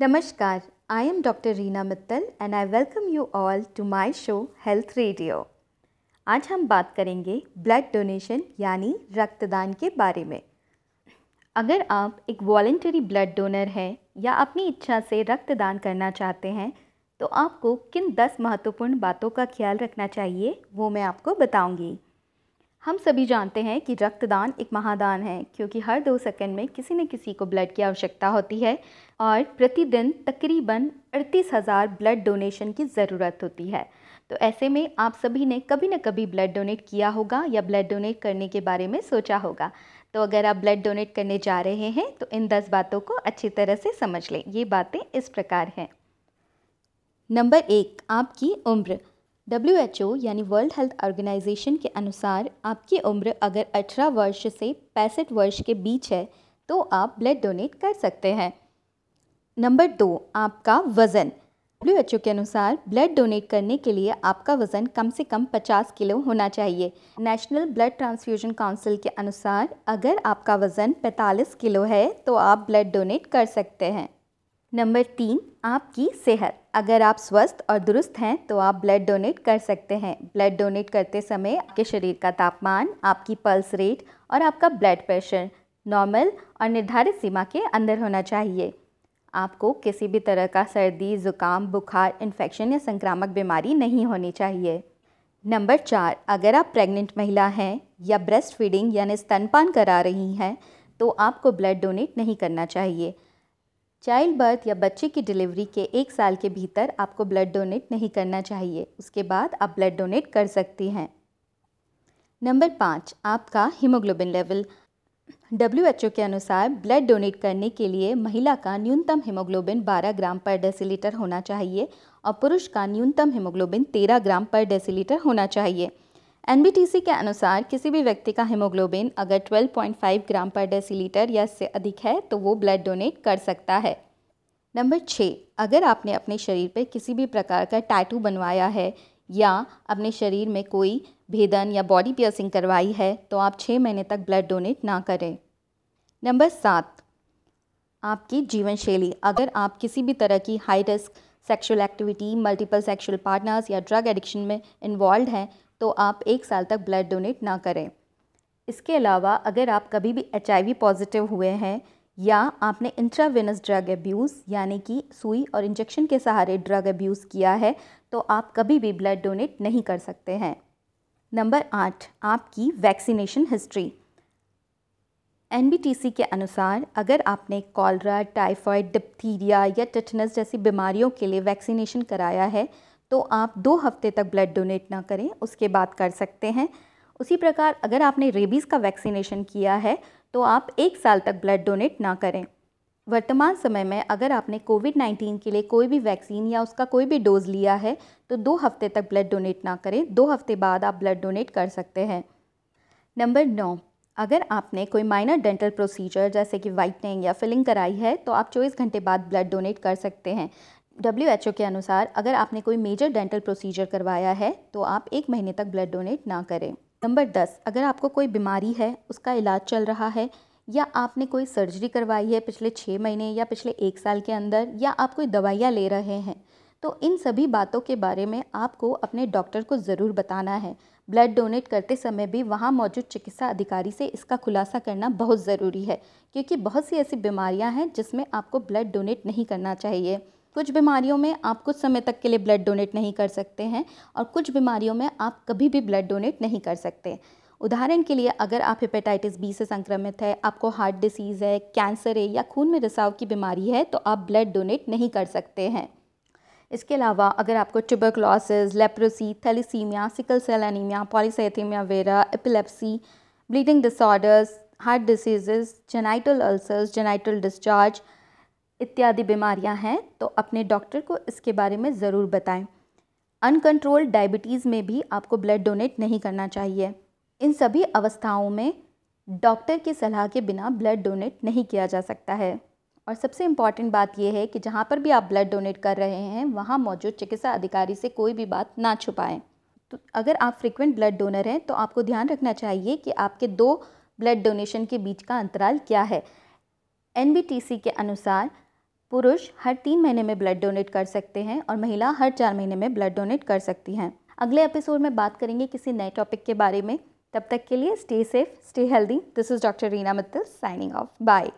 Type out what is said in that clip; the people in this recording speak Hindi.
Namaskar, I am Dr. Reena Mittal and I welcome you all to my show Health Radio. आज हम बात करेंगे ब्लड डोनेशन यानी रक्तदान के बारे में अगर आप एक वॉल्टरी ब्लड डोनर हैं या अपनी इच्छा से रक्तदान करना चाहते हैं तो आपको किन 10 महत्वपूर्ण बातों का ख्याल रखना चाहिए वो मैं आपको बताऊँगी हम सभी जानते हैं कि रक्तदान एक महादान है, क्योंकि हर दो सेकंड में किसी न किसी को ब्लड की आवश्यकता होती है और प्रतिदिन तकरीबन अड़तीस हज़ार ब्लड डोनेशन की ज़रूरत होती है। तो ऐसे में आप सभी ने कभी न कभी ब्लड डोनेट किया होगा या ब्लड डोनेट करने के बारे में सोचा होगा। तो अगर आप ब्लड डोनेट करने जा रहे हैं तो इन दस बातों को अच्छी तरह से समझ लें। ये बातें इस प्रकार हैं। नंबर एक, आपकी उम्र। डब्ल्यू एच ओ यानी वर्ल्ड हेल्थ ऑर्गेनाइजेशन के अनुसार आपकी उम्र अगर 18 वर्ष से पैंसठ वर्ष के बीच है तो आप ब्लड डोनेट कर सकते हैं। नंबर दो, आपका वज़न। डब्ल्यू एच ओ के अनुसार ब्लड डोनेट करने के लिए आपका वज़न कम से कम 50 किलो होना चाहिए। नेशनल ब्लड ट्रांसफ्यूजन काउंसिल के अनुसार अगर आपका वज़न 45 किलो है तो आप ब्लड डोनेट कर सकते हैं। नंबर तीन आपकी सेहत। अगर आप स्वस्थ और दुरुस्त हैं तो आप ब्लड डोनेट कर सकते हैं। ब्लड डोनेट करते समय आपके शरीर का तापमान, आपकी पल्स रेट और आपका ब्लड प्रेशर नॉर्मल और निर्धारित सीमा के अंदर होना चाहिए। आपको किसी भी तरह का सर्दी, ज़ुकाम, बुखार इन्फेक्शन या संक्रामक बीमारी नहीं होनी चाहिए। नंबर चार, अगर आप प्रेग्नेंट महिला हैं या ब्रेस्ट फीडिंग यानी स्तनपान करा रही हैं तो आपको ब्लड डोनेट नहीं करना चाहिए। चाइल्ड बर्थ या बच्चे की डिलीवरी के एक साल के भीतर आपको ब्लड डोनेट नहीं करना चाहिए। उसके बाद आप ब्लड डोनेट कर सकती हैं। नंबर पाँच, आपका haemoglobin level W H O के अनुसार ब्लड डोनेट करने के लिए महिला का न्यूनतम हीमोग्लोबिन 12 ग्राम पर डेसीलीटर होना चाहिए और पुरुष का न्यूनतम हीमोग्लोबिन 13 ग्राम पर डेसीलीटर होना चाहिए। NBTC के अनुसार किसी भी व्यक्ति का हीमोग्लोबिन अगर 12.5 ग्राम पर डेसीलीटर या इससे अधिक है तो वो ब्लड डोनेट कर सकता है। नंबर छः अगर आपने अपने शरीर पर किसी भी प्रकार का टैटू बनवाया है या अपने शरीर में कोई भेदन या बॉडी पियर्सिंग करवाई है तो आप छः महीने तक ब्लड डोनेट ना करें। नंबर सात, आपकी जीवन शैली अगर आप किसी भी तरह की high risk sexual activity multiple sexual partners या ड्रग एडिक्शन में इन्वॉल्व हैं तो आप एक साल तक ब्लड डोनेट ना करें। इसके अलावा अगर आप कभी भी एचआईवी पॉजिटिव हुए हैं या आपने इंट्रावेनस ड्रग एब्यूज़ यानी कि सुई और इंजेक्शन के सहारे ड्रग एब्यूज़ किया है तो आप कभी भी ब्लड डोनेट नहीं कर सकते हैं। नंबर आठ, आपकी वैक्सीनेशन हिस्ट्री एनबीटीसी के अनुसार अगर आपने कॉलरा टाइफॉइड डिप्थीरिया या टिटनस जैसी बीमारियों के लिए वैक्सीनेशन कराया है तो आप दो हफ़्ते तक ब्लड डोनेट ना करें, उसके बाद कर सकते हैं। उसी प्रकार अगर आपने रेबीज़ का वैक्सीनेशन किया है तो आप एक साल तक ब्लड डोनेट ना करें। वर्तमान समय में अगर आपने कोविड नाइन्टीन के लिए कोई भी वैक्सीन या उसका कोई भी डोज़ लिया है तो दो हफ़्ते तक ब्लड डोनेट ना करें। दो हफ़्ते बाद आप ब्लड डोनेट कर सकते हैं। नंबर नौ, अगर आपने कोई माइनर डेंटल प्रोसीजर जैसे कि वाइटनिंग या फिलिंग कराई है तो आप 24 घंटे बाद ब्लड डोनेट कर सकते हैं। डब्ल्यू एच ओ के अनुसार अगर आपने कोई मेजर डेंटल प्रोसीजर करवाया है तो आप एक महीने तक ब्लड डोनेट ना करें। नंबर दस, अगर आपको कोई बीमारी है, उसका इलाज चल रहा है, या आपने कोई सर्जरी करवाई है पिछले छः महीने या पिछले एक साल के अंदर, या आप कोई दवाइयाँ ले रहे हैं तो इन सभी बातों के बारे में आपको अपने डॉक्टर को ज़रूर बताना है। ब्लड डोनेट करते समय भी वहाँ मौजूद चिकित्सा अधिकारी से इसका खुलासा करना बहुत ज़रूरी है, क्योंकि बहुत सी ऐसी बीमारियाँ हैं जिसमें आपको ब्लड डोनेट नहीं करना चाहिए। कुछ बीमारियों में आप कुछ समय तक के लिए ब्लड डोनेट नहीं कर सकते हैं और कुछ बीमारियों में आप कभी भी ब्लड डोनेट नहीं कर सकते। उदाहरण के लिए अगर आप हेपेटाइटिस बी से संक्रमित है, आपको हार्ट डिसीज़ है कैंसर है या खून में रिसाव की बीमारी है तो आप ब्लड डोनेट नहीं कर सकते हैं। इसके अलावा अगर आपको tuberculosis leprosy thalassaemia sickle cell anaemia polycythaemia vera epilepsy bleeding disorders heart diseases genital ulcers genital discharge इत्यादि बीमारियाँ हैं तो अपने डॉक्टर को इसके बारे में ज़रूर बताएँ। अनकंट्रोल्ड डायबिटीज़ में भी आपको ब्लड डोनेट नहीं करना चाहिए। इन सभी अवस्थाओं में डॉक्टर की सलाह के बिना ब्लड डोनेट नहीं किया जा सकता है। और सबसे इंपॉर्टेंट बात यह है कि जहाँ पर भी आप ब्लड डोनेट कर रहे हैं, वहाँ मौजूद चिकित्सा अधिकारी से कोई भी बात ना छुपाएँ। तो अगर आप फ्रिक्वेंट ब्लड डोनर हैं तो आपको ध्यान रखना चाहिए कि आपके दो ब्लड डोनेशन के बीच का अंतराल क्या है। एनबीटीसी के अनुसार पुरुष हर तीन महीने में ब्लड डोनेट कर सकते हैं और महिला हर चार महीने में ब्लड डोनेट कर सकती हैं। अगले एपिसोड में बात करेंगे किसी नए टॉपिक के बारे में। तब तक के लिए stay safe stay healthy this is doctor Reena Mittal signing off bye